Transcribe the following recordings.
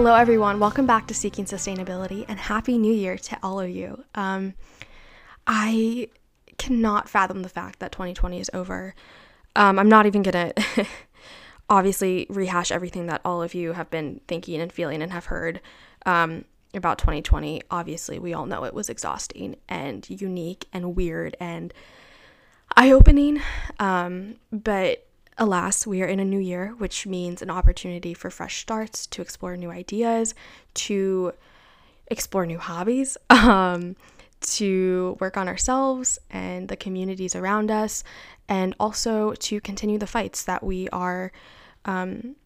Hello, everyone. Welcome back to Seeking Sustainability and Happy New Year to all of you. Um, I cannot fathom the fact that 2020 is over. Um, I'm not even going to obviously rehash everything that all of you have been thinking and feeling and have heard um, about 2020. Obviously, we all know it was exhausting and unique and weird and eye opening. Um, but Alas, we are in a new year, which means an opportunity for fresh starts, to explore new ideas, to explore new hobbies, um, to work on ourselves and the communities around us, and also to continue the fights that we are um,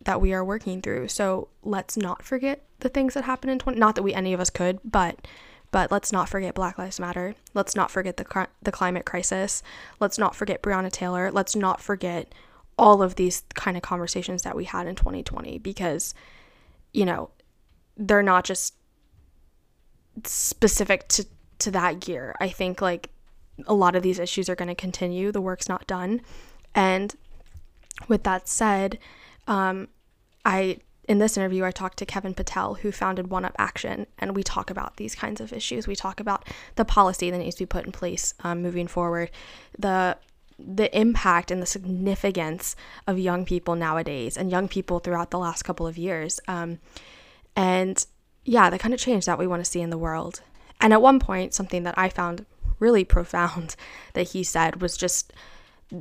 that we are working through. So let's not forget the things that happened in 20. Not that we any of us could, but but let's not forget Black Lives Matter. Let's not forget the the climate crisis. Let's not forget Breonna Taylor. Let's not forget all of these kind of conversations that we had in 2020 because you know, they're not just specific to to that year. I think like a lot of these issues are going to continue. The work's not done. And with that said, um, I in this interview, I talked to Kevin Patel, who founded One Up Action, and we talk about these kinds of issues. We talk about the policy that needs to be put in place um, moving forward, the the impact and the significance of young people nowadays and young people throughout the last couple of years, um, and yeah, the kind of change that we want to see in the world. And at one point, something that I found really profound that he said was just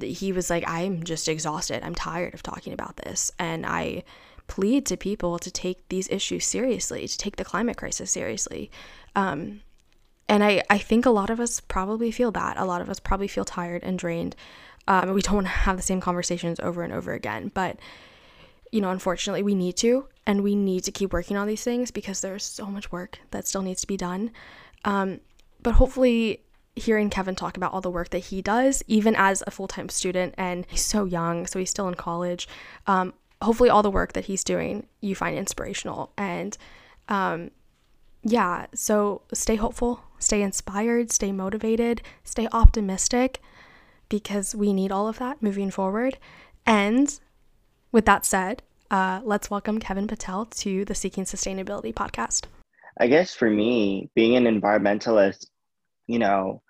he was like, "I'm just exhausted. I'm tired of talking about this," and I plead to people to take these issues seriously, to take the climate crisis seriously. Um, and I, I think a lot of us probably feel that. A lot of us probably feel tired and drained. Um, we don't want to have the same conversations over and over again. But, you know, unfortunately, we need to. And we need to keep working on these things because there's so much work that still needs to be done. Um, but hopefully, hearing Kevin talk about all the work that he does, even as a full time student, and he's so young, so he's still in college, um, hopefully all the work that he's doing you find inspirational. And um, yeah so stay hopeful stay inspired stay motivated stay optimistic because we need all of that moving forward. And with that said uh, let's welcome kevin patel to the seeking sustainability podcast. I guess for me being an environmentalist you know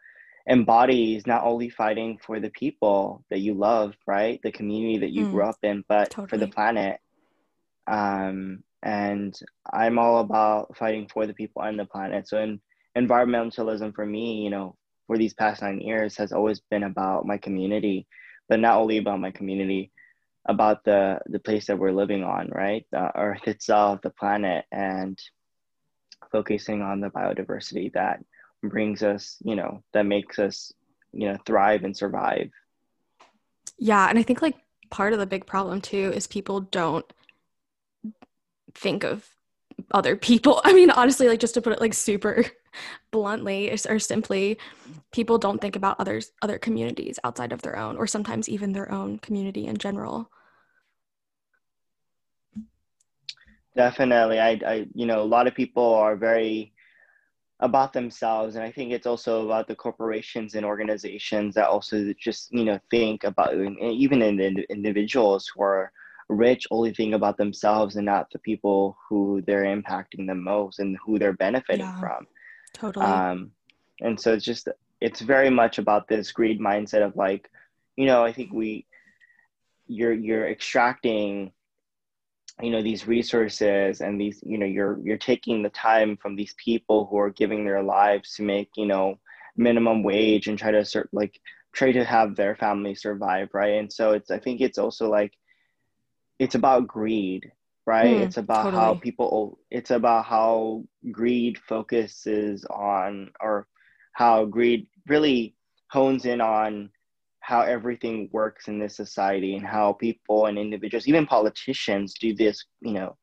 embodies not only fighting for the people that you love, right? The community that you mm, grew up in, but totally. for the planet. Um, and I'm all about fighting for the people and the planet. So in environmentalism for me, you know, for these past nine years has always been about my community, but not only about my community, about the the place that we're living on, right? The earth itself, the planet, and focusing on the biodiversity that brings us, you know, that makes us, you know, thrive and survive. Yeah. And I think like part of the big problem too is people don't think of other people. I mean, honestly, like just to put it like super bluntly or simply, people don't think about others, other communities outside of their own, or sometimes even their own community in general. Definitely. I, I, you know, a lot of people are very about themselves and i think it's also about the corporations and organizations that also just you know think about even in the individuals who are rich only think about themselves and not the people who they're impacting the most and who they're benefiting yeah, from. Totally. Um and so it's just it's very much about this greed mindset of like you know i think we you're you're extracting you know these resources and these you know you're you're taking the time from these people who are giving their lives to make you know minimum wage and try to sort like try to have their family survive right and so it's i think it's also like it's about greed right mm, it's about totally. how people it's about how greed focuses on or how greed really hones in on how everything works in this society and how people and individuals, even politicians, do this, you know,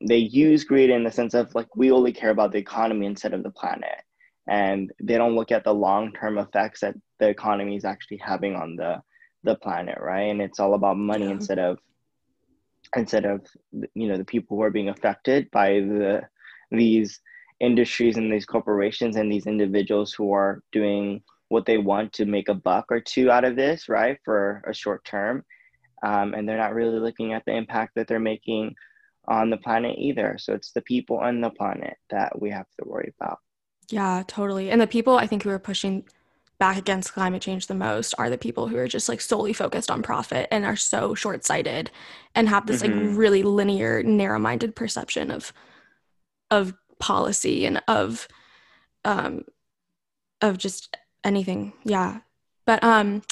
they use greed in the sense of like we only care about the economy instead of the planet. And they don't look at the long term effects that the economy is actually having on the the planet, right? And it's all about money yeah. instead of instead of you know the people who are being affected by the these industries and these corporations and these individuals who are doing what they want to make a buck or two out of this, right, for a short term. Um, and they're not really looking at the impact that they're making on the planet either. So it's the people on the planet that we have to worry about. Yeah, totally. And the people I think who are pushing back against climate change the most are the people who are just like solely focused on profit and are so short-sighted and have this mm-hmm. like really linear narrow-minded perception of of policy and of um of just anything yeah but um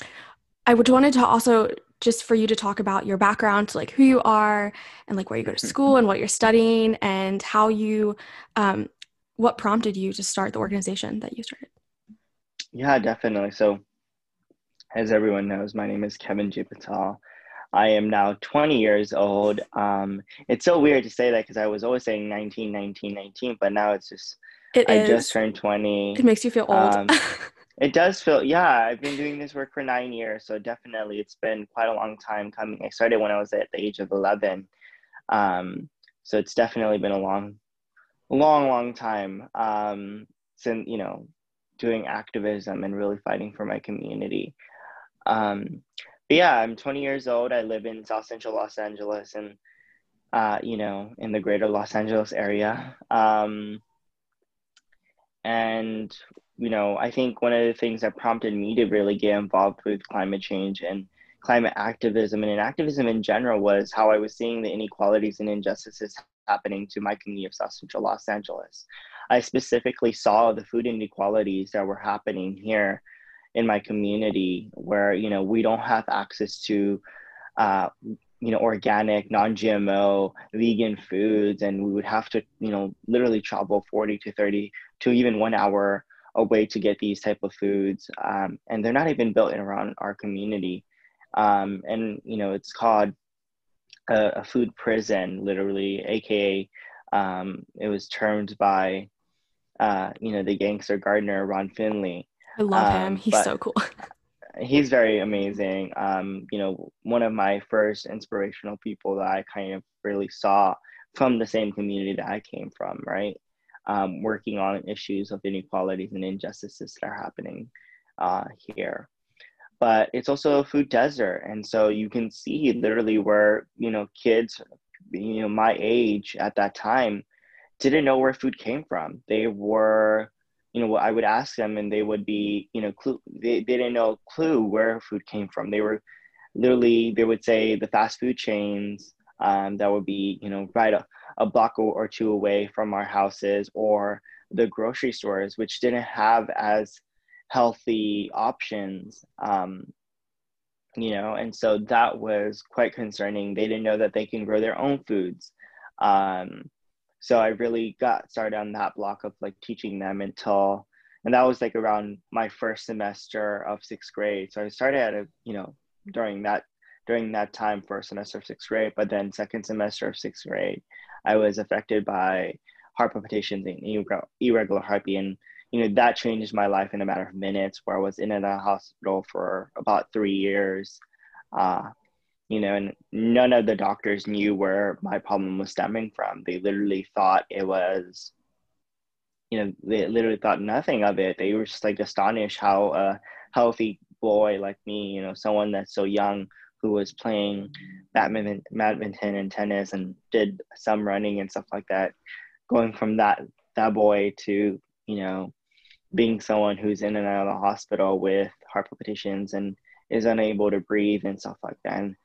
i would wanted to also just for you to talk about your background like who you are and like where you go to school and what you're studying and how you um what prompted you to start the organization that you started yeah, definitely. So, as everyone knows, my name is Kevin G. Patel. I am now 20 years old. Um, it's so weird to say that because I was always saying 19, 19, 19, but now it's just, it I is. just turned 20. It makes you feel old. Um, it does feel, yeah, I've been doing this work for nine years. So definitely it's been quite a long time coming. I started when I was at the age of 11. Um, so it's definitely been a long, long, long time um, since, you know, doing activism and really fighting for my community. Um, but yeah, I'm 20 years old. I live in South Central Los Angeles and, uh, you know, in the greater Los Angeles area. Um, and, you know, I think one of the things that prompted me to really get involved with climate change and climate activism and in activism in general was how I was seeing the inequalities and injustices happening to my community of South Central Los Angeles. I specifically saw the food inequalities that were happening here in my community where, you know, we don't have access to, uh, you know, organic, non-GMO, vegan foods, and we would have to, you know, literally travel 40 to 30 to even one hour away to get these type of foods. Um, and they're not even built in around our community. Um, and, you know, it's called a, a food prison, literally, AKA um, it was termed by uh, you know, the gangster gardener Ron Finley. I love um, him. He's so cool. he's very amazing. Um, you know, one of my first inspirational people that I kind of really saw from the same community that I came from, right? Um, working on issues of inequalities and injustices that are happening uh, here. But it's also a food desert. And so you can see literally where, you know, kids, you know, my age at that time didn't know where food came from. They were, you know, I would ask them and they would be, you know, clue, they, they didn't know clue where food came from. They were literally, they would say the fast food chains um, that would be, you know, right a, a block or two away from our houses or the grocery stores, which didn't have as healthy options. Um, you know, and so that was quite concerning. They didn't know that they can grow their own foods. Um, so i really got started on that block of like teaching them until and that was like around my first semester of sixth grade so i started at a you know during that during that time first semester of sixth grade but then second semester of sixth grade i was affected by heart palpitations and irregular heartbeat and you know that changed my life in a matter of minutes where i was in and a hospital for about three years uh, you know, and none of the doctors knew where my problem was stemming from. They literally thought it was, you know, they literally thought nothing of it. They were just like astonished how a healthy boy like me, you know, someone that's so young who was playing badminton, badminton and tennis and did some running and stuff like that, going from that that boy to you know being someone who's in and out of the hospital with heart palpitations and is unable to breathe and stuff like that. And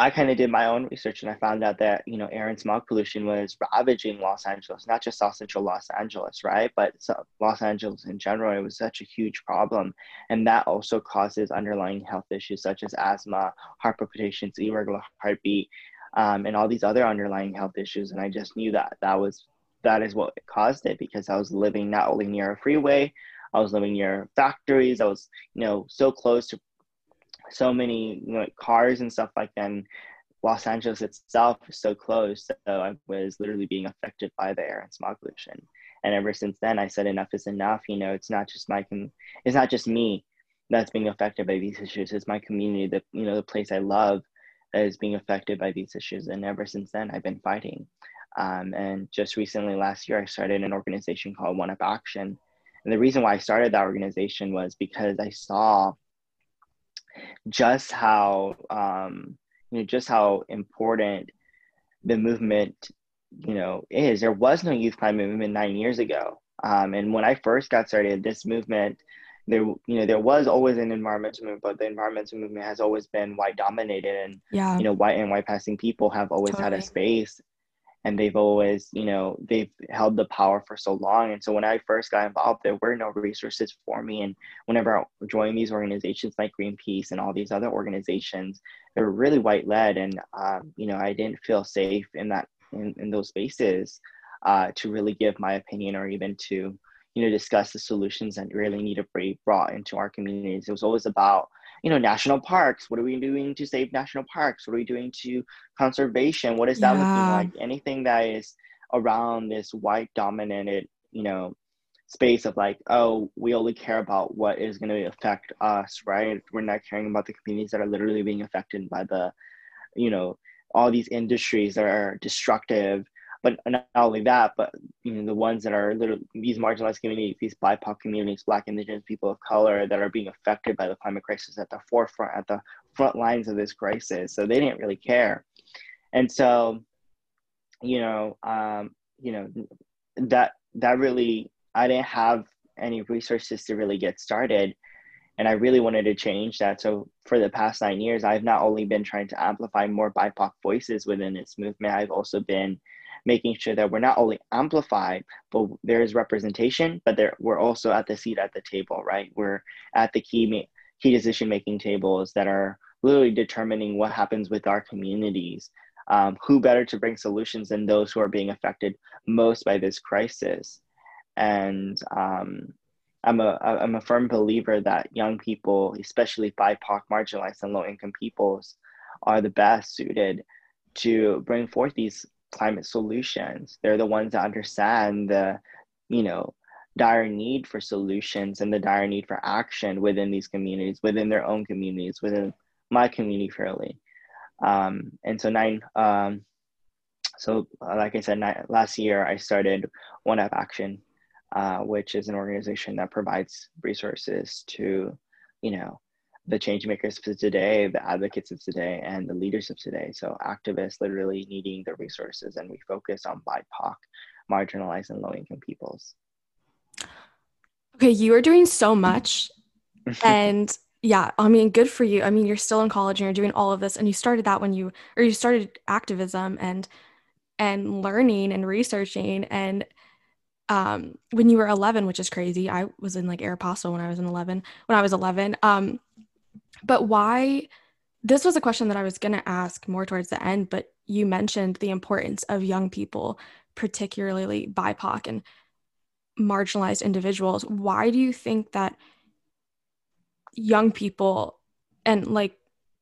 I kind of did my own research and I found out that, you know, air and smog pollution was ravaging Los Angeles, not just South Central Los Angeles, right? But Los Angeles in general, it was such a huge problem. And that also causes underlying health issues such as asthma, heart palpitations, irregular heartbeat, um, and all these other underlying health issues. And I just knew that that was, that is what caused it because I was living not only near a freeway, I was living near factories. I was, you know, so close to so many you know, cars and stuff like that. And Los Angeles itself is so close, so I was literally being affected by the air and smog pollution. And ever since then, I said enough is enough. You know, it's not just my com- it's not just me that's being affected by these issues. It's my community, the you know the place I love that is being affected by these issues. And ever since then, I've been fighting. Um, and just recently, last year, I started an organization called One Up Action. And the reason why I started that organization was because I saw just how um, you know just how important the movement, you know, is. There was no youth climate movement nine years ago. Um, and when I first got started, this movement, there, you know, there was always an environmental movement, but the environmental movement has always been white dominated, and Yeah. you know, white and white passing people have always had a space, and they've always, you know, they've held the power for so long. And so when I first got involved, there were no resources for me. And whenever I joined these organizations like Greenpeace and all these other organizations, they were really white led, and um, you know, I didn't feel safe in that in, in those spaces uh, to really give my opinion or even to you know discuss the solutions that really need to be brought into our communities. It was always about you know national parks. What are we doing to save national parks? What are we doing to conservation? What is that looking like? Anything that is around this white dominated you know space of like oh we only care about what is going to affect us right we're not caring about the communities that are literally being affected by the you know all these industries that are destructive but not only that but you know the ones that are literally these marginalized communities these bipoc communities black indigenous people of color that are being affected by the climate crisis at the forefront at the front lines of this crisis. So they didn't really care. And so you know um you know that that really i didn't have any resources to really get started. And I really wanted to change that. So for the past nine years, I've not only been trying to amplify more BIPOC voices within this movement, I've also been making sure that we're not only amplified, but there is representation, but there we're also at the seat at the table, right? We're at the key key decision making tables that are literally determining what happens with our communities. Um, who better to bring solutions than those who are being affected most by this crisis? And um, I'm a I'm a firm believer that young people, especially BIPOC, marginalized, and low income peoples, are the best suited to bring forth these climate solutions. They're the ones that understand the, you know, dire need for solutions and the dire need for action within these communities, within their own communities, within my community, fairly. Um, and so nine. Um, so uh, like I said, nine, last year I started One Up Action, uh, which is an organization that provides resources to, you know, the change makers of today, the advocates of today, and the leaders of today. So activists literally needing the resources, and we focus on BIPOC, marginalized and low-income peoples. Okay, you are doing so much. and yeah, I mean, good for you. I mean, you're still in college and you're doing all of this, and you started that when you or you started activism and and learning and researching and um when you were 11 which is crazy i was in like aeropostale when i was in 11 when i was 11 um but why this was a question that i was going to ask more towards the end but you mentioned the importance of young people particularly bipoc and marginalized individuals. Why do you think that young people and like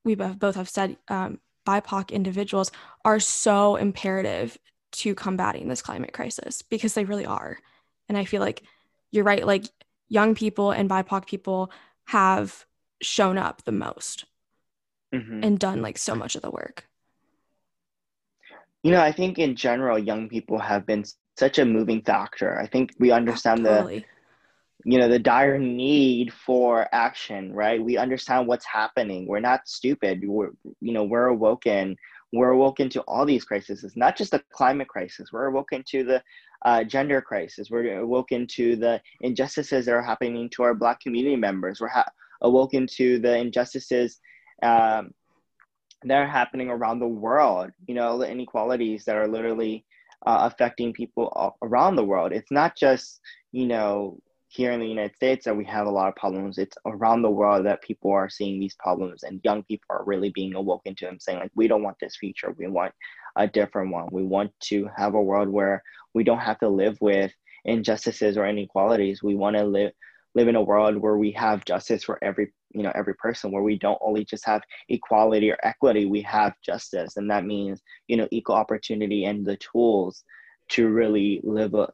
we both have said um, bipoc individuals are so imperative to combating this climate crisis? Because they really are. And i feel like you're right like young people and bipoc people have shown up the most Mhm. and done like so much of the work. You know, I think in general, young people have been such a moving factor. I think we understand the totally. you know the dire need for action right? We understand what's happening. We're not stupid. We're you know we're awoken. We're awoken to all these crises not just the climate crisis. We're awoken to the uh, gender crisis. We're awoken to the injustices that are happening to our black community members. We're ha- awoken to the injustices um, that are happening around the world you know the inequalities that are literally uh, affecting people around the world it's not just you know here in the United States that we have a lot of problems. It's around the world that people are seeing these problems, and young people are really being awoken to them, saying like, "We don't want this future. We want a different one. We want to have a world where we don't have to live with injustices or inequalities. We want to live live in a world where we have justice for every you know every person where we don't only just have equality or equity we have justice. And that means you know equal opportunity and the tools to really live a,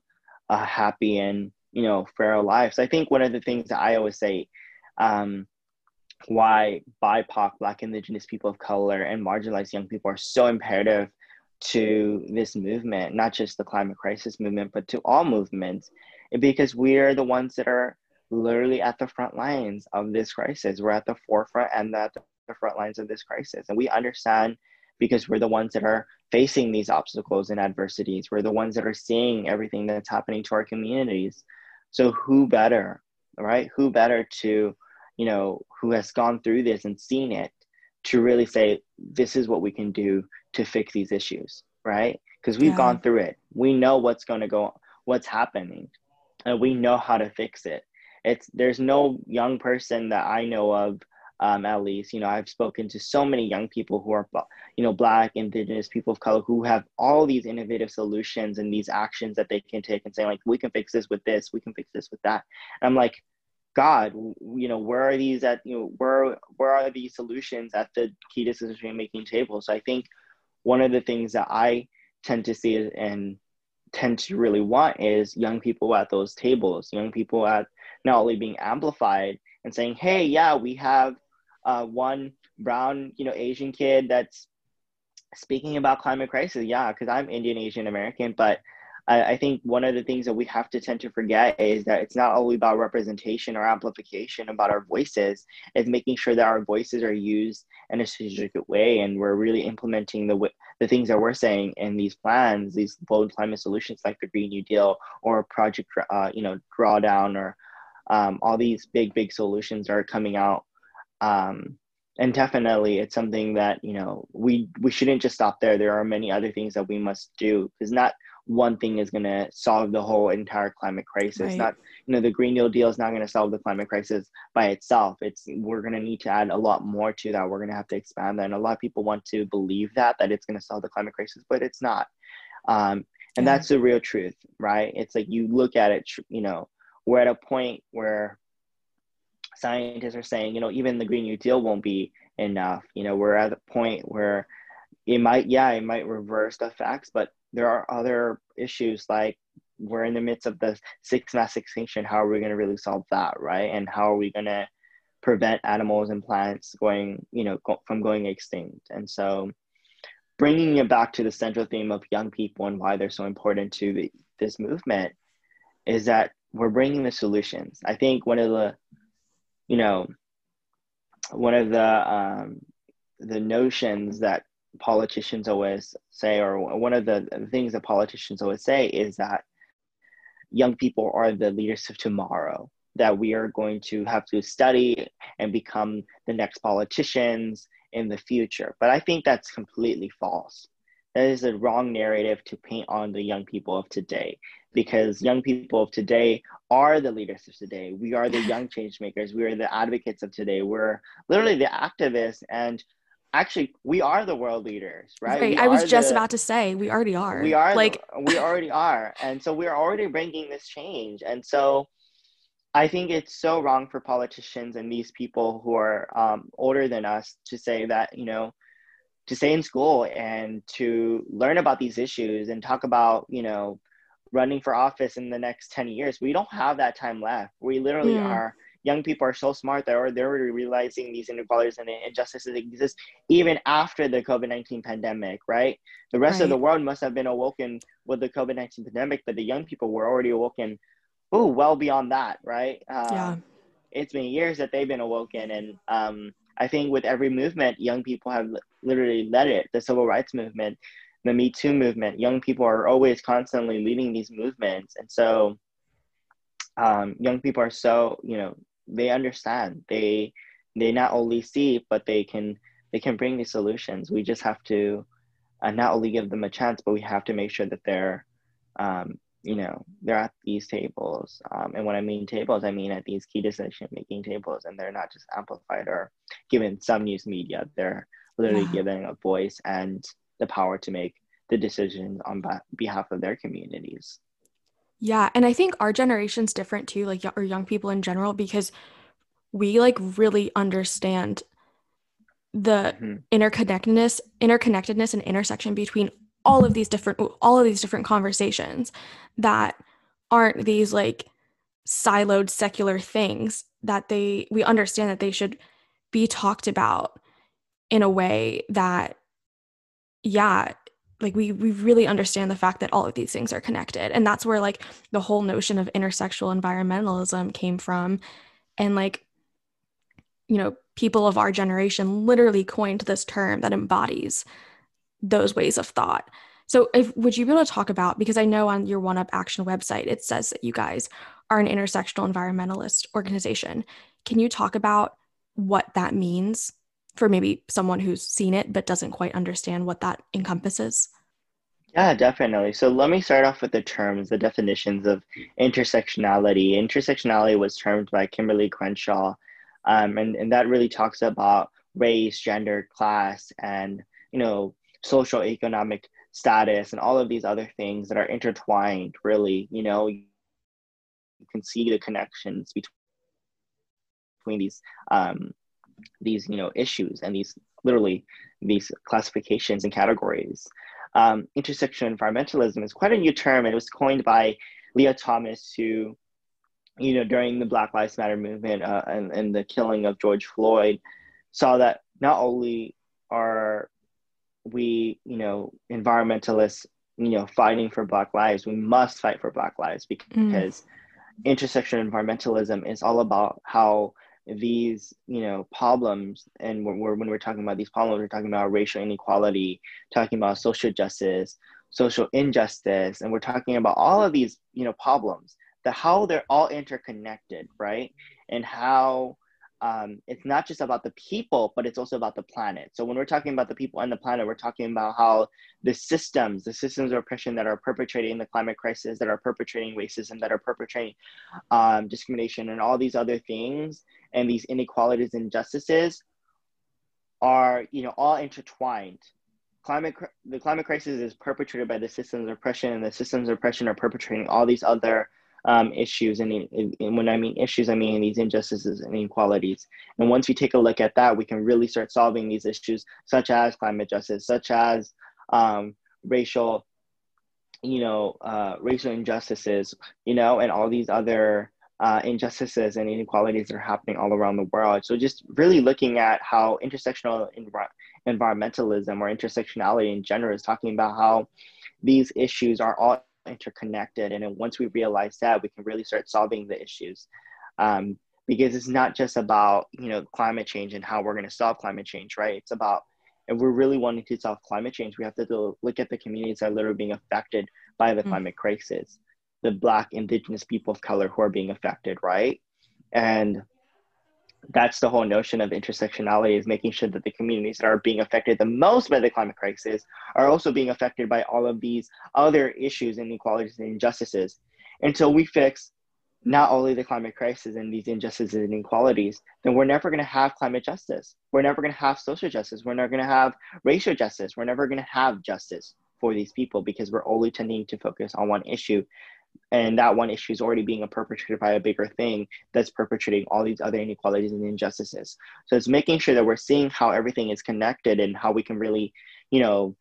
a happy and you know fair life so i think one of the things that i always say um, why bipoc black indigenous people of color and marginalized young people are so imperative to this movement not just the climate crisis movement but to all movements because we're the ones that are literally at the front lines of this crisis we're at the forefront and at the front lines of this crisis and we understand because we're the ones that are facing these obstacles and adversities. We're the ones that are seeing everything that's happening to our communities. So who better, right? Who better to, you know, who has gone through this and seen it to really say, this is what we can do to fix these issues, right? Because we've yeah. gone through it. We know what's going to go, what's happening, and we know how to fix it. It's there's no young person that I know of um, at least. You know, I've spoken to so many young people who are, you know, Black, Indigenous, people of color who have all these innovative solutions and these actions that they can take and say, like, we can fix this with this, we can fix this with that. And I'm like, God, you know, where are these at, you know, where, where are these solutions at the key decision making table? So I think one of the things that I tend to see and tend to really want is young people at those tables, young people at not only being amplified and saying, hey, yeah, we have uh, one brown, you know, Asian kid that's speaking about climate crisis. Yeah, because I'm Indian Asian American, but I, I, think one of the things that we have to tend to forget is that it's not only about representation or amplification about our voices. It's making sure that our voices are used in a strategic way, and we're really implementing the the things that we're saying in these plans, these bold climate solutions like the Green New Deal or Project, uh, you know, Drawdown or um, all these big big solutions are coming out. Um, and definitely it's something that you know we we shouldn't just stop there. There are many other things that we must do because not one thing is going to solve the whole entire climate crisis. Right. not you know the green new deal is not going to solve the climate crisis by itself. It's we're going to need to add a lot more to that. We're going to have to expand that. And a lot of people want to believe that that it's going to solve the climate crisis but it's not. Um, and yeah. that's the real truth right? It's like you look at it you know we're at a point where scientists are saying, you know, even the Green New Deal won't be enough. You know, we're at a point where it might, yeah, it might reverse the facts, but there are other issues like we're in the midst of the sixth mass extinction. How are we going to really solve that, right? And how are we going to prevent animals and plants going, you know, go, from going extinct? And so, bringing it back to the central theme of young people and why they're so important to the, this movement is that we're bringing the solutions. I think one of the you know, one of the um, the notions that politicians always say, or one of the things that politicians always say, is that young people are the leaders of tomorrow. That we are going to have to study and become the next politicians in the future. But I think that's completely false. That is a wrong narrative to paint on the young people of today because young people of today are the leaders of today. We are the young change makers. We are the advocates of today. We're literally the activists and actually we are the world leaders, right? right. I was just the, about to say we already are. We are like the, we already are. And so we're already bringing this change. And so I think it's so wrong for politicians and these people who are um, older than us to say that, you know, to stay in school and to learn about these issues and talk about, you know, running for office in the next 10 years. We don't have that time left. We literally yeah. are young people are so smart that are they're already realizing these inequalities and injustices exist even after the COVID-19 pandemic, right? The rest right. of the world must have been awoken with the COVID-19 pandemic, but the young people were already awoken, oh, well beyond that, right? Um, yeah. It's been years that they've been awoken. And um, I think with every movement, young people have literally led it. The civil rights movement, the Me Too movement. Young people are always constantly leading these movements, and so um, young people are so you know they understand they they not only see but they can they can bring these solutions. We just have to uh, not only give them a chance, but we have to make sure that they're um, you know they're at these tables um, and when i mean tables i mean at these key decision making tables and they're not just amplified or given some news media they're literally yeah. given a voice and the power to make the decisions on behalf of their communities. Yeah, and I think our generation's different too, like or young people in general, because we like really understand the mm-hmm. interconnectedness, interconnectedness and intersection between all of these different all of these different conversations that aren't these like siloed secular things that they we understand that they should be talked about in a way that yeah like we we really understand the fact that all of these things are connected and that's where like the whole notion of intersectional environmentalism came from and like you know people of our generation literally coined this term that embodies those ways of thought. So, if would you be able to talk about because I know on your One Up Action website it says that you guys are an intersectional environmentalist organization. Can you talk about what that means for maybe someone who's seen it but doesn't quite understand what that encompasses? Yeah, definitely. So let me start off with the terms, the definitions of intersectionality. Intersectionality was termed by Kimberlé Crenshaw, um, and, and that really talks about race, gender, class, and you know social economic status and all of these other things that are intertwined. Really, you know, you can see the connections between between these um, these you know issues and these literally these classifications and categories. Um, intersection environmentalism is quite a new term. and It was coined by Leah Thomas, who, you know, during the Black Lives Matter movement uh, and, and the killing of George Floyd, saw that not only are we, you know, environmentalists, you know, fighting for Black lives, we must fight for Black lives because mm. intersection environmentalism is all about how these you know problems and when we're, when we're talking about these problems we're talking about racial inequality talking about social justice social injustice and we're talking about all of these you know problems the how they're all interconnected right? And how um, it's not just about the people, but it's also about the planet. So when we're talking about the people and the planet, we're talking about how the systems, the systems of oppression that are perpetrating the climate crisis, that are perpetrating racism, that are perpetrating um, discrimination, and all these other things, and these inequalities and injustices, are you know all intertwined. Climate, the climate crisis is perpetrated by the systems of oppression, and the systems of oppression are perpetrating all these other um, issues. And, when I mean issues, I mean these injustices and inequalities. And once we take a look at that, we can really start solving these issues, such as climate justice, such as um, racial, you know, uh, racial injustices, you know, and all these other uh, injustices and inequalities that are happening all around the world. So just really looking at how intersectional env- environmentalism or intersectionality in general is talking about how these issues are all interconnected. And then once we realize that, we can really start solving the issues. Um, because it's not just about, you know, climate change and how we're going to solve climate change, right? It's about, if we're really wanting to solve climate change, we have to do, look at the communities that are literally being affected by the mm-hmm. climate crisis, the Black, Indigenous people of color who are being affected, right? And that's the whole notion of intersectionality is making sure that the communities that are being affected the most by the climate crisis are also being affected by all of these other issues inequalities and injustices. Until we fix not only the climate crisis and these injustices and inequalities then we're never going to have climate justice. We're never going to have social justice. We're never going to have racial justice. We're never going to have justice for these people because we're only tending to focus on one issue and that one issue is already being perpetrated by a bigger thing that's perpetrating all these other inequalities and injustices. So it's making sure that we're seeing how everything is connected and how we can really you know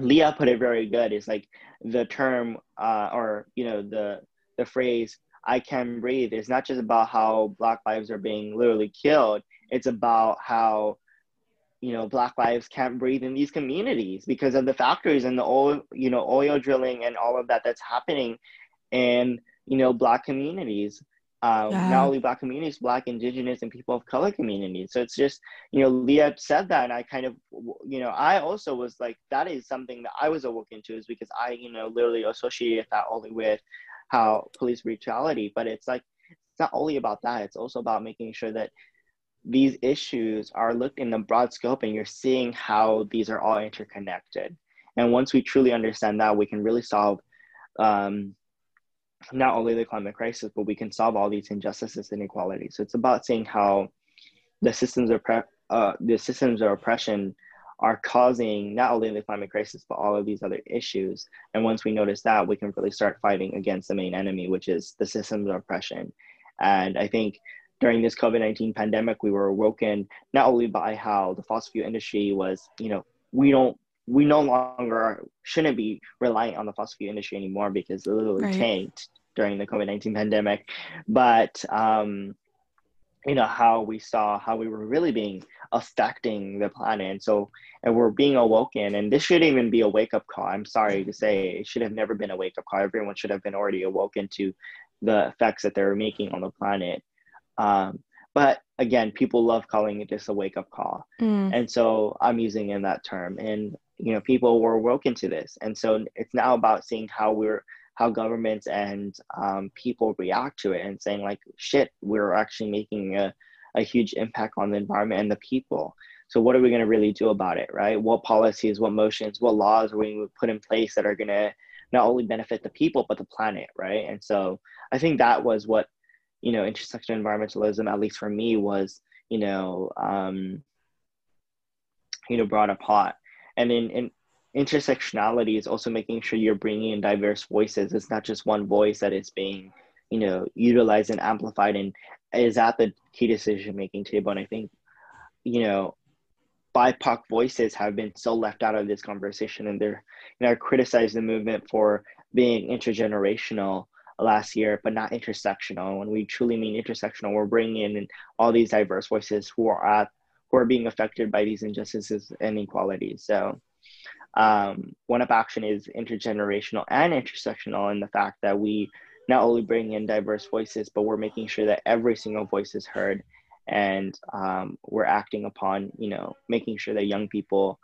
leah put it very good. Is like the term uh, or you know the the phrase i can breathe is not just about how black lives are being literally killed. It's about how you know black lives can't breathe in these communities because of the factories and the oil you know oil drilling and all of that that's happening in you know black communities um, yeah. not only black communities black indigenous and people of color communities so it's just you know leah said that and i kind of you know i also was like that is something that i was awoken to is because i you know literally associated that only with how police brutality but it's like it's not only about that it's also about making sure that these issues are looked in the broad scope and you're seeing how these are all interconnected. And once we truly understand that, we can really solve um, not only the climate crisis, but we can solve all these injustices and inequalities. So it's about seeing how the systems of pre- uh, the systems of oppression are causing not only the climate crisis but all of these other issues. And once we notice that, we can really start fighting against the main enemy, which is the systems of oppression. And I think during this COVID 19 pandemic, we were awoken not only by how the fossil fuel industry was, you know, we don't, we no longer shouldn't be reliant on the fossil fuel industry anymore because it literally right. tanked during the COVID 19 pandemic. But, um, you know, how we saw how we were really being affecting the planet. And so, and we're being awoken. And this shouldn't even be a wake up call. I'm sorry to say, it should have never been a wake up call. Everyone should have been already awoken to the effects that they're making on the planet um, but again, people love calling it just a wake up call. Mm. And so I'm using in that term. And you know people were woken to this and so it's now about seeing how we're how governments and um, people react to it and saying like shit we're actually making a, a huge impact on the environment and the people so what are we going to really do about it right what policies what motions what laws are we going to put in place that are going to not only benefit the people but the planet right and so i think that was what you know intersectional environmentalism at least for me was you know um, you know brought up hot. And in, in intersectionality is also making sure you're bringing in diverse voices. It's not just one voice that is being you know utilized and amplified and is at the key decision making table. And i think you know bipoc voices have been so left out of this conversation and they're you know criticized the movement for being intergenerational last year but not intersectional. When we truly mean intersectional we're bringing in all these diverse voices who are at who are being affected by these injustices and inequalities. So um, one up action is intergenerational and intersectional in the fact that we not only bring in diverse voices, but we're making sure that every single voice is heard. And um, we're acting upon, you know, making sure that young people,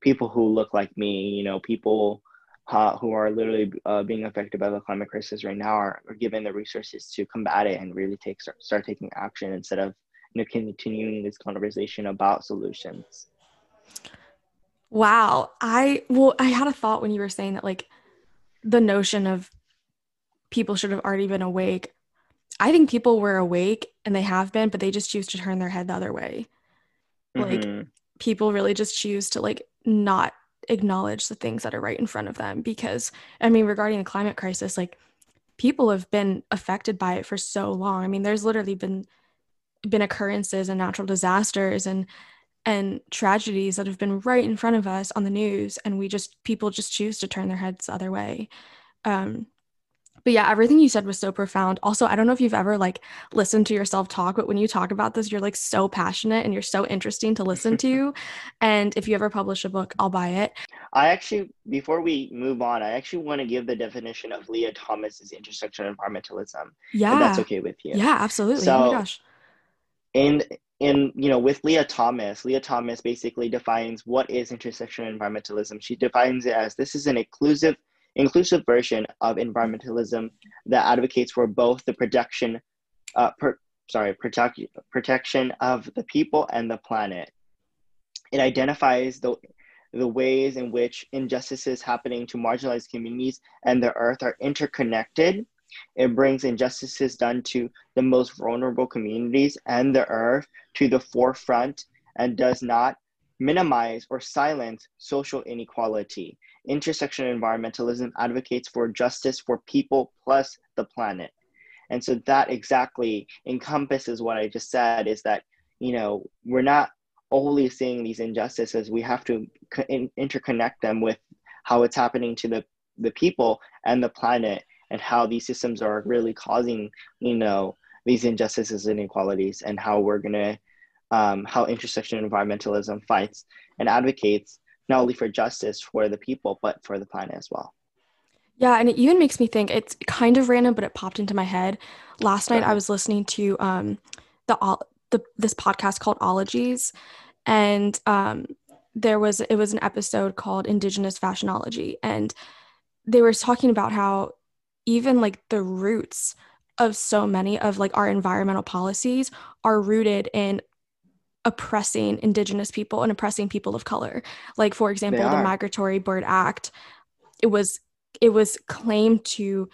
people who look like me, you know, people uh, who are literally uh, being affected by the climate crisis right now are, are given the resources to combat it and really take start, start taking action instead of you know continuing this conversation about solutions. Wow. I well, I had a thought when you were saying that like the notion of people should have already been awake. I think people were awake and they have been, but they just choose to turn their head the other way. Mm-hmm. Like people really just choose to like not acknowledge the things that are right in front of them because I mean regarding the climate crisis like people have been affected by it for so long. I mean there's literally been been occurrences and natural disasters and and tragedies that have been right in front of us on the news and we just people just choose to turn their heads the other way um but yeah everything you said was so profound. Also i don't know if you've ever like listened to yourself talk but when you talk about this you're like so passionate and you're so interesting to listen to. And if you ever publish a book i'll buy it. I actually before we move on i actually want to give the definition of leah thomas's intersectional environmentalism yeah that's okay with you. Yeah absolutely. So, oh my gosh. in in you know with leah thomas leah thomas basically defines what is intersectional environmentalism. She defines it as this is an inclusive inclusive version of environmentalism that advocates for both the protection uh, per, sorry protect, protection of the people and the planet. It identifies the the ways in which injustices happening to marginalized communities and the earth are interconnected. It brings injustices done to the most vulnerable communities and the earth to the forefront and does not minimize or silence social inequality. Intersectional environmentalism advocates for justice for people plus the planet. And so that exactly encompasses what I just said is that, you know, we're not only seeing these injustices, we have to interconnect them with how it's happening to the, the people and the planet and how these systems are really causing, you know, these injustices and inequalities and how we're going to, um, how intersectional environmentalism fights and advocates not only for justice for the people, but for the planet as well. Yeah, and it even makes me think it's kind of random, but it popped into my head. Last night I was listening to um, the, the this podcast called Ologies, and um, there was it was an episode called Indigenous Fashionology, and they were talking about how even like the roots of so many of like our environmental policies are rooted in oppressing indigenous people and oppressing people of color. Like for example the migratory bird act it was it was claimed to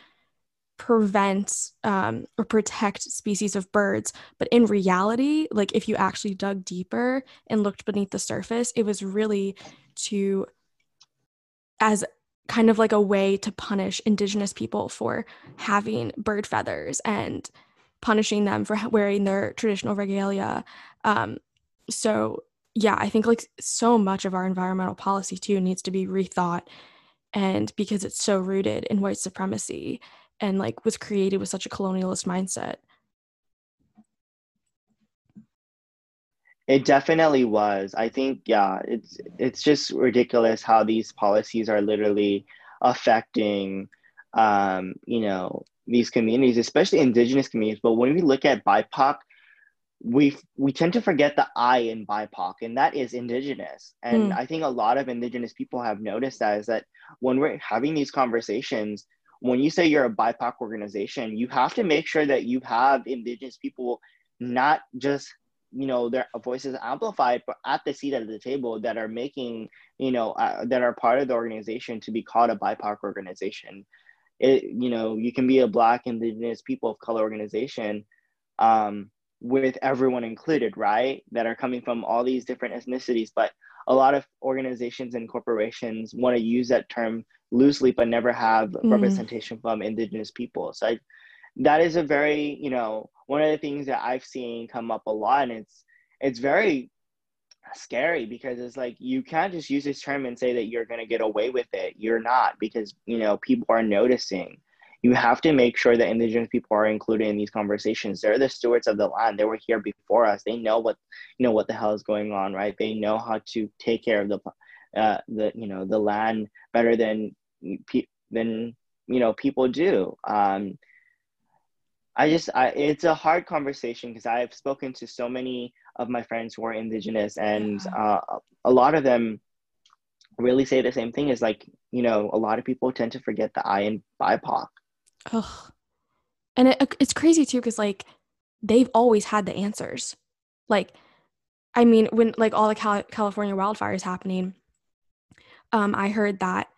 prevent um, or protect species of birds. But in reality like if you actually dug deeper and looked beneath the surface it was really to as kind of like a way to punish indigenous people for having bird feathers and punishing them for wearing their traditional regalia um, so yeah i think like so much of our environmental policy too needs to be rethought and because it's so rooted in white supremacy and like was created with such a colonialist mindset It definitely was. I think yeah, it's it's just ridiculous how these policies are literally affecting um, you know, these communities, especially indigenous communities. But when we look at BIPOC, we we tend to forget the I in BIPOC, and that is Indigenous. And Mm. I think a lot of Indigenous people have noticed that is that when we're having these conversations, when you say you're a BIPOC organization, you have to make sure that you have Indigenous people not just you know their voices amplified, but at the seat at the table that are making you know uh, that are part of the organization to be called a BIPOC organization. It you know you can be a Black Indigenous people of color organization. Um, with everyone included, right? That are coming from all these different ethnicities. But a lot of organizations and corporations want to use that term loosely, but never have Mm. representation from Indigenous people. So I, that is a very, you know, one of the things that I've seen come up a lot, and it's it's very scary because it's like you can't just use this term and say that you're going to get away with it. You're not because you know people are noticing you have to make sure that indigenous people are included in these conversations. They're the stewards of the land. They were here before us. They know what you know what the hell is going on right? They know how to take care of the uh, the you know the land better than than you know people do. Um i just I, it's a hard conversation because i've spoken to so many of my friends who are indigenous and uh, a lot of them really say the same thing. Is like you know a lot of people tend to forget the i in bipoc Ugh. And it, it's crazy too, because like they've always had the answers. Like, I mean, when like all the Cal- California wildfires happening, um, I heard that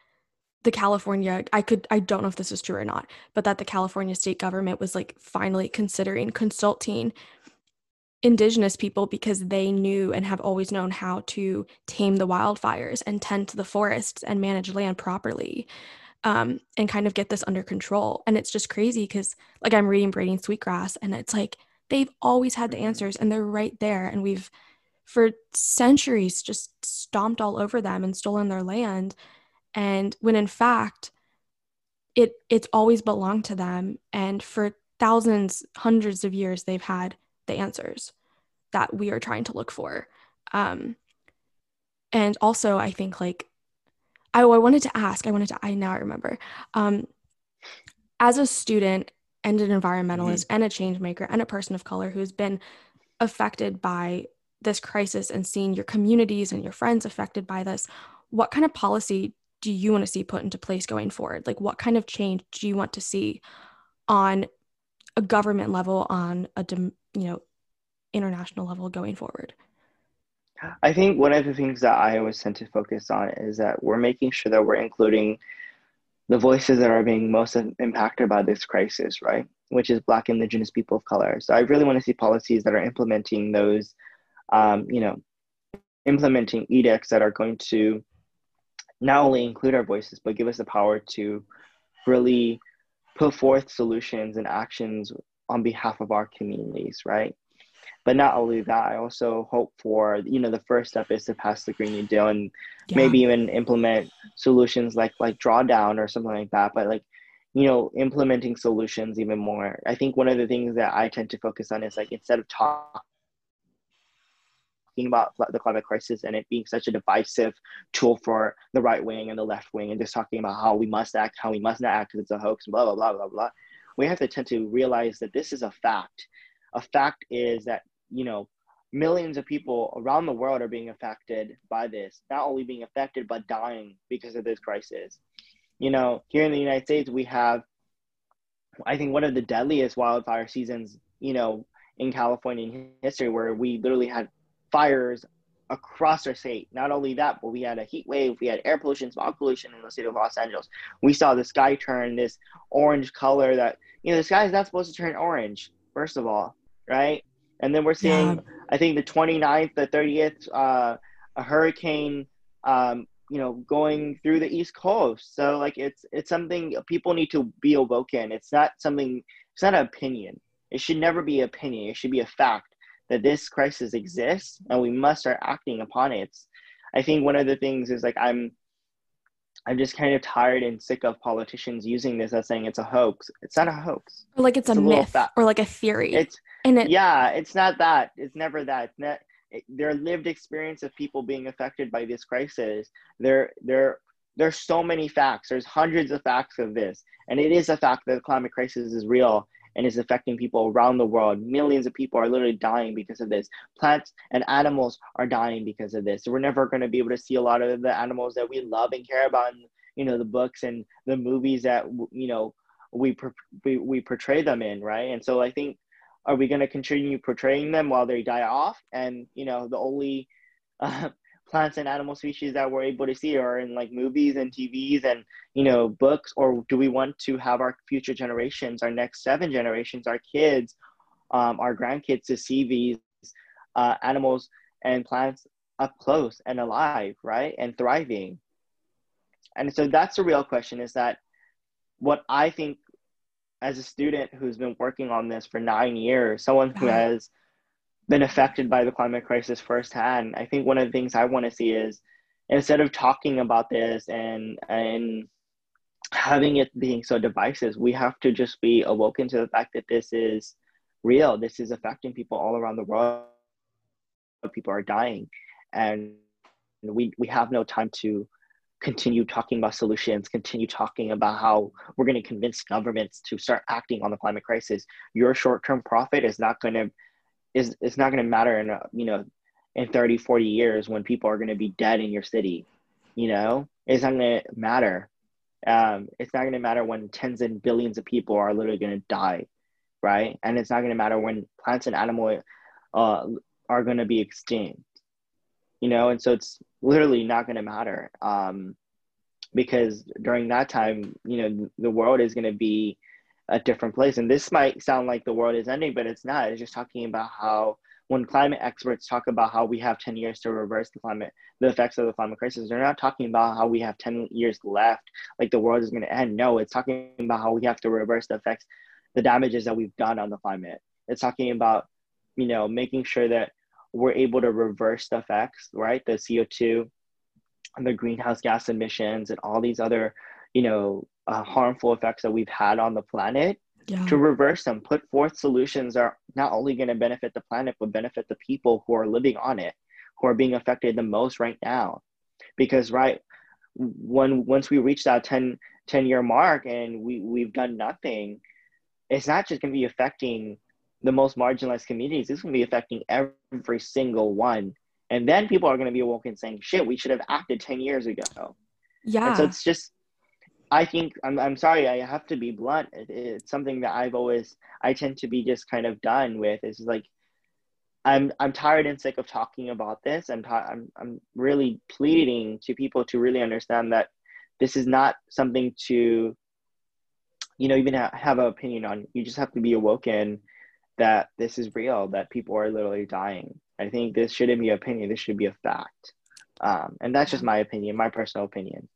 the California, I could, I don't know if this is true or not, but that the California state government was like finally considering consulting indigenous people because they knew and have always known how to tame the wildfires and tend to the forests and manage land properly um, and kind of get this under control. And it's just crazy because, like, I'm reading Braiding Sweetgrass, and it's like they've always had the answers and they're right there. And we've, for centuries, just stomped all over them and stolen their land. And when in fact, it it's always belonged to them. And for thousands, hundreds of years, they've had the answers that we are trying to look for. Um, and also, I think like I, I wanted to ask, I wanted to, I now I remember. Um, as a student and an environmentalist mm-hmm. and a change maker and a person of color who's been affected by this crisis and seeing your communities and your friends affected by this, what kind of policy do you want to see put into place going forward? Like, what kind of change do you want to see on a government level, on a you know international level going forward? I think one of the things that I always tend to focus on is that we're making sure that we're including the voices that are being most impacted by this crisis, right? Which is Black, Indigenous people of color. So I really want to see policies that are implementing those, um, you know, implementing edicts that are going to not only include our voices, but give us the power to really put forth solutions and actions on behalf of our communities, right? But not only that, I also hope for, you know, the first step is to pass the Green New Deal and yeah. maybe even implement solutions like like drawdown or something like that. But like, you know, implementing solutions even more. I think one of the things that I tend to focus on is like instead of talking about the climate crisis and it being such a divisive tool for the right wing and the left wing and just talking about how we must act, how we must not act because it's a hoax, and blah, blah, blah, blah, blah. We have to tend to realize that this is a fact. A fact is that you know, millions of people around the world are being affected by this, not only being affected, but dying because of this crisis. You know, here in the United States, we have, I think, one of the deadliest wildfire seasons, you know, in California history, where we literally had fires across our state. Not only that, but we had a heat wave, we had air pollution, smog pollution in the city of Los Angeles. We saw the sky turn this orange color that, you know, the sky is not supposed to turn orange, first of all, right? And then we're seeing, yeah. I think the 29th, the 30th, uh, a hurricane, um, you know, going through the East Coast. So like it's it's something people need to be awoken. It's not something. It's not an opinion. It should never be an opinion. It should be a fact that this crisis exists and we must start acting upon it. It's, I think one of the things is like I'm I'm just kind of tired and sick of politicians using this as saying it's a hoax. It's not a hoax. Or like it's, it's a, a myth or like a theory. It's and it, yeah, it's not that. It's never that. It's not, it, their lived experience of people being affected by this crisis. There, there, there's so many facts. There's hundreds of facts of this, and it is a fact that the climate crisis is real. and it's affecting people around the world. Millions of people are literally dying because of this. Plants and animals are dying because of this. We're never going to be able to see a lot of the animals that we love and care about in, you know, the books and the movies that, you know, we, we, we portray them in, right? And so I think, are we going to continue portraying them while they die off? And, you know, the only uh, plants and animal species that we're able to see are in like movies and TVs and you know books or do we want to have our future generations our next seven generations our kids um, our grandkids to see these uh, animals and plants up close and alive right and thriving and so that's the real question is that what I think as a student who's been working on this for nine years someone who uh-huh. has been affected by the climate crisis firsthand. I think one of the things I want to see is instead of talking about this and and having it being so divisive, we have to just be awoken to the fact that this is real. This is affecting people all around the world. People are dying, and we we have no time to continue talking about solutions, continue talking about how we're going to convince governments to start acting on the climate crisis. Your short term profit is not going to is it's not going to matter in you know in 30 40 years when people are going to be dead in your city you know? It's not going to matter. Um, it's not going to matter when tens and billions of people are literally going to die right? And it's not going to matter when plants and animals uh, are going to be extinct you know and so it's literally not going to matter um, because during that time you know the world is going to be a different place. And this might sound like the world is ending, but it's not. It's just talking about how when climate experts talk about how we have 10 years to reverse the climate the effects of the climate crisis they're not talking about how we have 10 years left like the world is going to end no it's talking about how we have to reverse the effects the damages that we've done on the climate it's talking about you know making sure that we're able to reverse the effects right the co2 and the greenhouse gas emissions and all these other you know uh, harmful effects that we've had on the planet yeah. to reverse them put forth solutions that are not only going to benefit the planet but benefit the people who are living on it who are being affected the most right now because right when once we reach that 10 10 year mark and we we've done nothing it's not just going to be affecting the most marginalized communities it's going to be affecting every single one and then people are going to be awoken saying shit we should have acted 10 years ago yeah and so it's just I think I'm I'm sorry I have to be blunt. It, it's something that I've always I tend to be just kind of done with. It's like I'm I'm tired and sick of talking about this. I'm ta- I'm I'm really pleading to people to really understand that this is not something to you know even ha- have an opinion on. You just have to be awoken that this is real. That people are literally dying. I think this shouldn't be opinion. This should be a fact. Um, and that's just my opinion, my personal opinion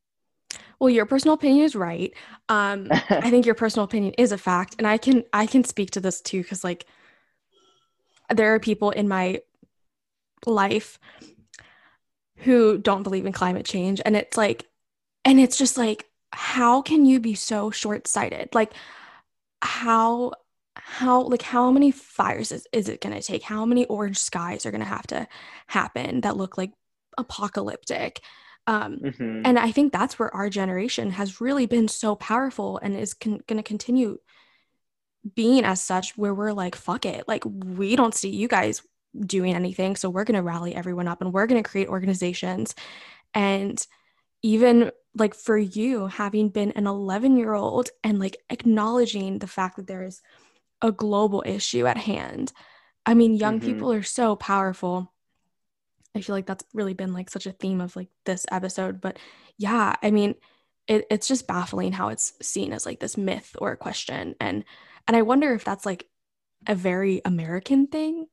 well your personal opinion is right um i think your personal opinion is a fact and i can i can speak to this too because like there are people in my life who don't believe in climate change and it's like and it's just like how can you be so short-sighted like how how like how many fires is, is it going to take how many orange skies are going to have to happen that look like apocalyptic um, mm-hmm. And I think that's where our generation has really been so powerful and is con- going to continue being as such, where we're like, fuck it. Like, we don't see you guys doing anything. So we're going to rally everyone up and we're going to create organizations. And even like for you, having been an 11 year old and like acknowledging the fact that there is a global issue at hand. I mean, young mm-hmm. people are so powerful I feel like that's really been like such a theme of like this episode. But yeah, I mean, it, it's just baffling how it's seen as like this myth or a question. And and I wonder if that's like a very American thing.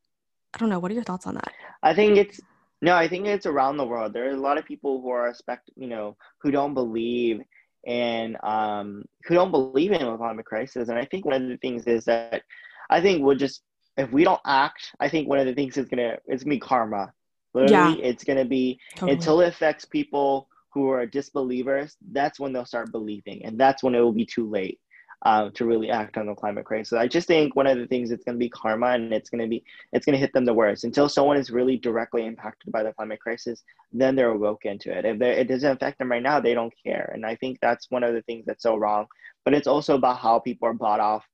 I don't know. What are your thoughts on that? I think it's no, I think it's around the world. There are a lot of people who are expect you know, who don't believe and um who don't believe in climate crisis. And I think one of the things is that I think we'll just if we don't act, I think one of the things is gonna it's gonna be karma. Literally, yeah. it's to be totally. until it affects people who are disbelievers, that's when they'll start believing. And that's when it will be too late uh, to really act on the climate crisis. I just think one of the things it's going to be karma and it's going to be, it's going to hit them the worst. Until someone is really directly impacted by the climate crisis, then they're awoken to it. If it doesn't affect them right now, they don't care. And I think that's one of the things that's so wrong. But it's also about how people are bought off,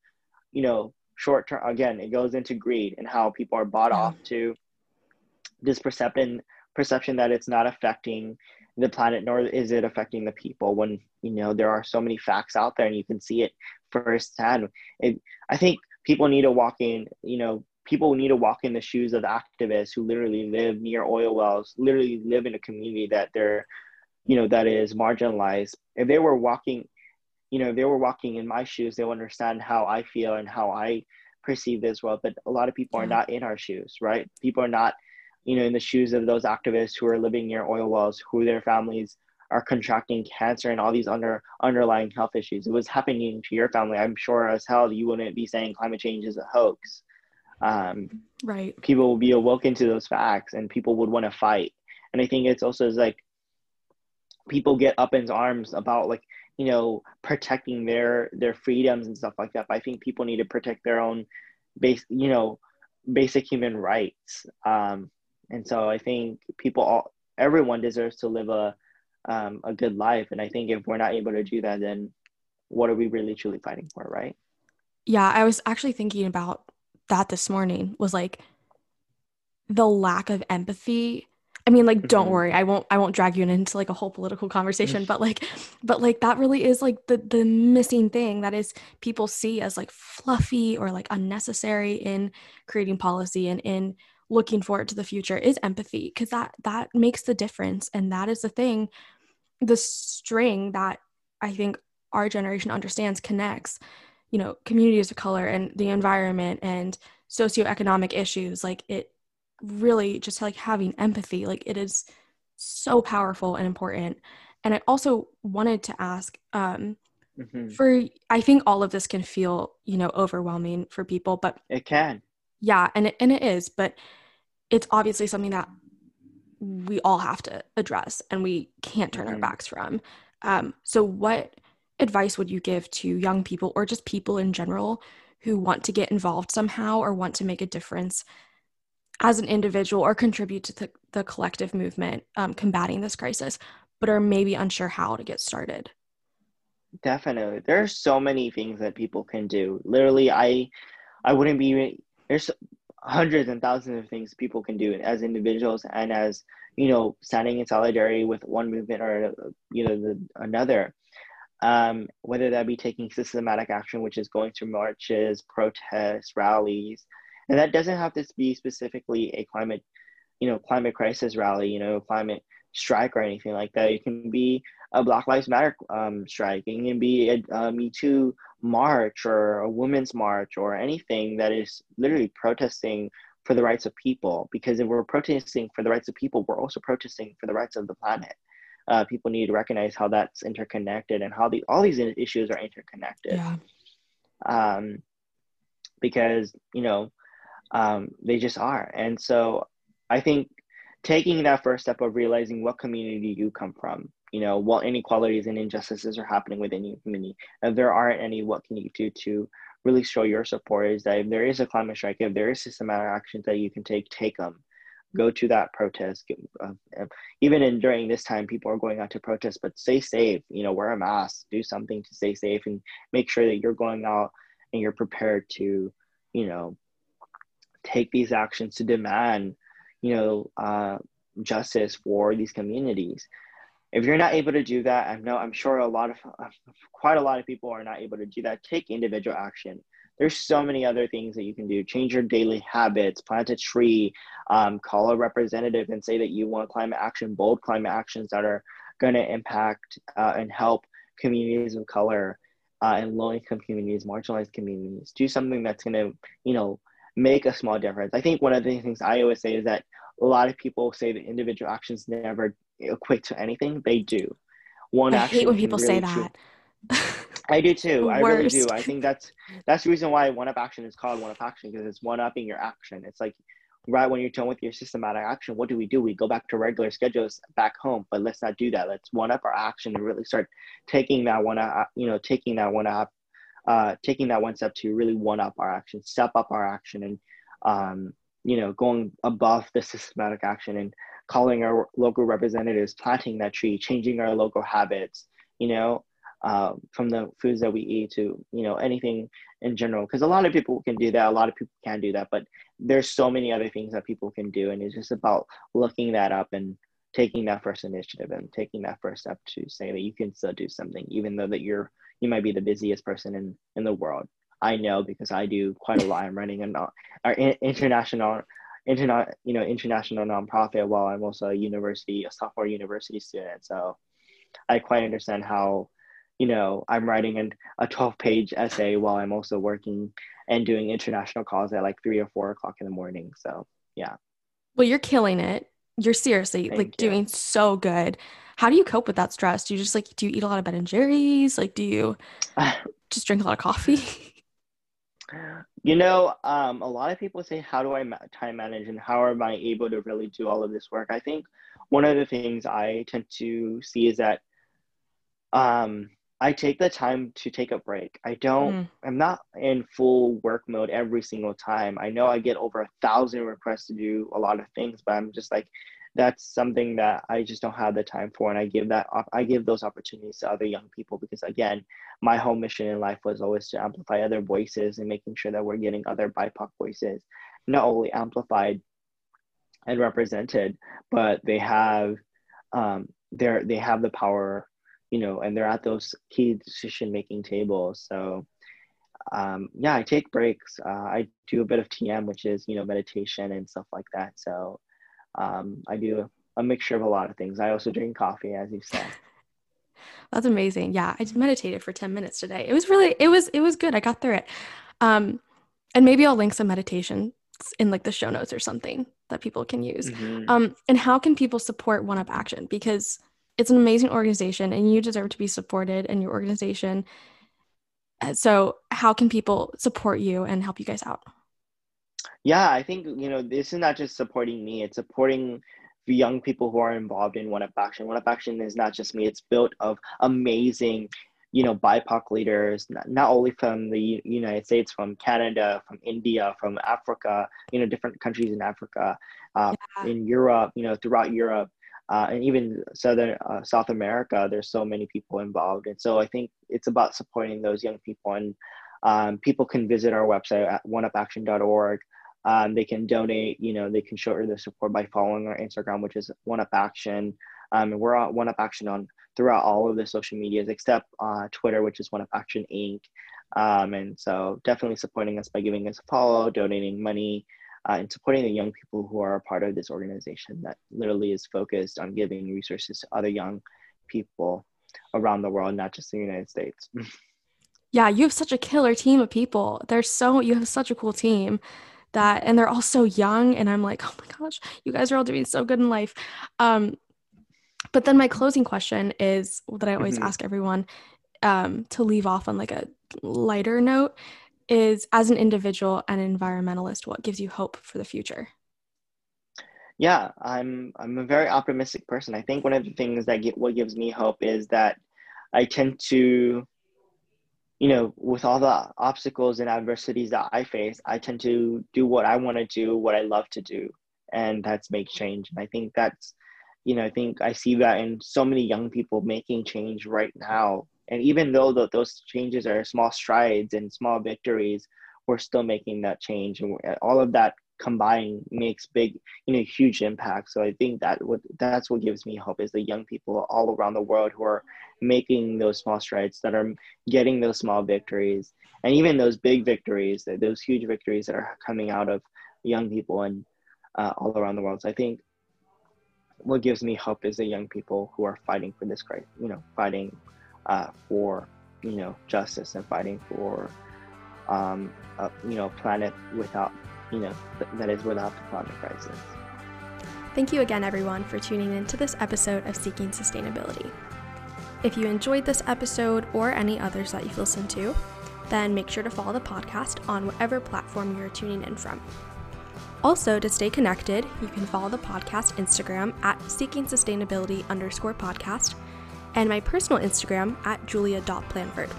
you know, short term again it goes into greed and how people are bought yeah. off to this perception perception that it's not affecting the planet nor is it affecting the people when you know there are so many facts out there and you can see it firsthand. It, i think people need to walk in you know people need to walk in the shoes of the activists who literally live near oil wells literally live in a community that they're you know that is marginalized. If they were walking you know if they were walking in my shoes they'll understand how i feel and how i perceive this world. But a lot of people yeah. are not in our shoes right? People are not you know in the shoes of those activists who are living near oil wells who their families are contracting cancer and all these under underlying health issues. It was happening to your family. I'm sure as hell you wouldn't be saying climate change is a hoax. Um, right. People will be awoken to those facts, and people would want to fight. And I think it's also like people get up in arms about like you know protecting their their freedoms and stuff like that. But I think people need to protect their own base, you know, basic human rights. Um, and so I think people all everyone deserves to live a um, a good life. And I think if we're not able to do that, then what are we really truly fighting for, right? Yeah, I was actually thinking about that this morning. Was like the lack of empathy. I mean, like, don't mm-hmm. worry, I won't I won't drag you into like a whole political conversation, but like, but like that really is like the the missing thing that is people see as like fluffy or like unnecessary in creating policy and in looking forward to the future is empathy because that that makes the difference and that is the thing the string that i think our generation understands connects you know communities of color and the environment and socioeconomic issues like it really just like having empathy like it is so powerful and important and i also wanted to ask um mm-hmm. for i think all of this can feel you know overwhelming for people but it can yeah and it, and it is but it's obviously something that we all have to address and we can't turn mm-hmm. our backs from. Um, so what advice would you give to young people or just people in general who want to get involved somehow or want to make a difference as an individual or contribute to the, the collective movement um, combating this crisis but are maybe unsure how to get started? Definitely. There are so many things that people can do. Literally i i wouldn't be there's hundreds and thousands of things people can do as individuals and as you know standing in solidarity with one movement or you know the, another. Um, whether that be taking systematic action which is going through marches protests rallies and that doesn't have to be specifically a climate you know climate crisis rally you know climate strike or anything like that. It can be a Black Lives Matter um, strike. It can be a, a Me Too march or a women's march or anything that is literally protesting for the rights of people. Because if we're protesting for the rights of people, we're also protesting for the rights of the planet. Uh, people need to recognize how that's interconnected and how the all these issues are interconnected. Yeah. Um, because you know um, they just are, and so I think taking that first step of realizing what community you come from you know what inequalities and injustices are happening within your community. If there aren't any what can you do to really show your support is that if there is a climate strike if there is systematic actions that you can take take them go to that protest. Uh, even in during this time people are going out to protest but stay safe you know wear a mask do something to stay safe and make sure that you're going out and you're prepared to you know take these actions to demand you know uh, justice for these communities if you're not able to do that, I know I'm sure a lot of quite a lot of people are not able to do that. Take individual action. There's so many other things that you can do. Change your daily habits. Plant a tree. Um, call a representative and say that you want climate action. Bold climate actions that are going to impact uh, and help communities of color uh, and low-income communities, marginalized communities. Do something that's going to, you know, make a small difference. I think one of the things I always say is that a lot of people say that individual actions never equate to anything, they do. One I hate when people really say that. I do too. I really do. I think that's that's the reason why one up action is called one up action because it's one upping your action. It's like right when you're done with your systematic action, what do we do? We go back to regular schedules back home, but let's not do that. Let's one up our action and really start taking that one up, you know, taking that one up, uh, taking that one step to really one up our action, step up our action, and um, you know, going above the systematic action and calling our local representatives, planting that tree, changing our local habits, you know, uh, from the foods that we eat to, you know, anything in general. Because a lot of people can do that a lot of people can do that but there's so many other things that people can do and it's just about looking that up and taking that first initiative and taking that first step to say that you can still do something even though that you're you might be the busiest person in in the world. I know because i do quite a lot. I'm running an our international interna- you know international nonprofit while i'm also a university a sophomore university student so i quite understand how you know i'm writing an, a 12 page essay while i'm also working and doing international calls at like three or four o'clock in the morning so yeah well you're killing it you're seriously Thank like you. doing so good. How do you cope with that stress? Do you just like do you eat a lot of Ben and Jerry's? Like do you just drink a lot of coffee? You know, um, a lot of people say, "How do I ma- time manage, and how am I able to really do all of this work?" I think one of the things I tend to see is that um, I take the time to take a break. I don't, mm. I'm not in full work mode every single time. I know I get over a thousand requests to do a lot of things, but I'm just like, that's something that I just don't have the time for. And I give that, I give those opportunities to other young people because again, my whole mission in life was always to amplify other voices and making sure that we're getting other BIPOC voices, not only amplified and represented, but they have, um, they're, they have the power you know, and they're at those key decision making tables. So, um, yeah, I take breaks. Uh, I do a bit of TM, which is, you know, meditation and stuff like that. So, um, I do a mixture of a lot of things. I also drink coffee, as you said. That's amazing. Yeah, I meditated for 10 minutes today. It was really, it was, it was good. I got through it. Um, and maybe I'll link some meditations in like the show notes or something that people can use. Mm-hmm. Um, and how can people support One Up Action? Because it's an amazing organization and you deserve to be supported in your organization. Uh, so, how can people support you and help you guys out? Yeah, I think, you know, this is not just supporting me, it's supporting the young people who are involved in One Up Action. One Up Action is not just me, it's built of amazing, you know, BIPOC leaders, not only from the United States, from Canada, from India, from Africa, you know, different countries in Africa, uh, yeah. in Europe, you know, throughout Europe uh, and even southern uh, South America, there's so many people involved, and so I think it's about supporting those young people. And um, people can visit our website at oneupaction.org. Um, they can donate. You know, they can show their support by following our Instagram, which is One Up Action. Um, and we're on One Up Action on throughout all of the social medias except uh, Twitter, which is One Up Action Inc. Um, and so definitely supporting us by giving us a follow, donating money, uh, and supporting the young people who are a part of this organization that literally is focused on giving resources to other young people around the world, not just the United States. yeah, you have such a killer team of people. They're so you have such a cool team that and they're all so young and I'm like, "Oh my gosh, you guys are all doing so good in life." Um but then my closing question is that I always mm-hmm. ask everyone um to leave off on like a lighter note is as an individual and environmentalist what gives you hope for the future yeah i'm i'm a very optimistic person i think one of the things that get what gives me hope is that i tend to you know with all the obstacles and adversities that i face i tend to do what i want to do what i love to do and that's make change. And i think that's you know i think i see that in so many young people making change right now. And even though the, those changes are small strides and small victories we're still making that change. And all of that combined makes big you know huge impact. So i think that what that's what gives me hope is the young people all around the world who are making those small strides that are getting those small victories and even those big victories those huge victories that are coming out of young people and uh, all around the world. So i think what gives me hope is the young people who are fighting for this great you know fighting uh, for you know justice and fighting for um, a, you know planet without you know th- that is without the climate crisis. Thank you again, everyone, for tuning in to this episode of Seeking Sustainability. If you enjoyed this episode or any others that you've listened to, then make sure to follow the podcast on whatever platform you're tuning in from. Also, to stay connected, you can follow the podcast Instagram at seeking sustainability underscore podcast and my personal Instagram at julia.planford.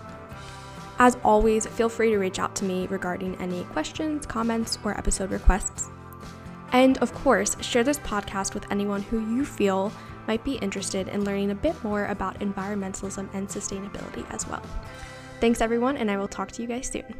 As always, feel free to reach out to me regarding any questions, comments, or episode requests. And of course, share this podcast with anyone who you feel might be interested in learning a bit more about environmentalism and sustainability as well. Thanks, everyone, and I will talk to you guys soon.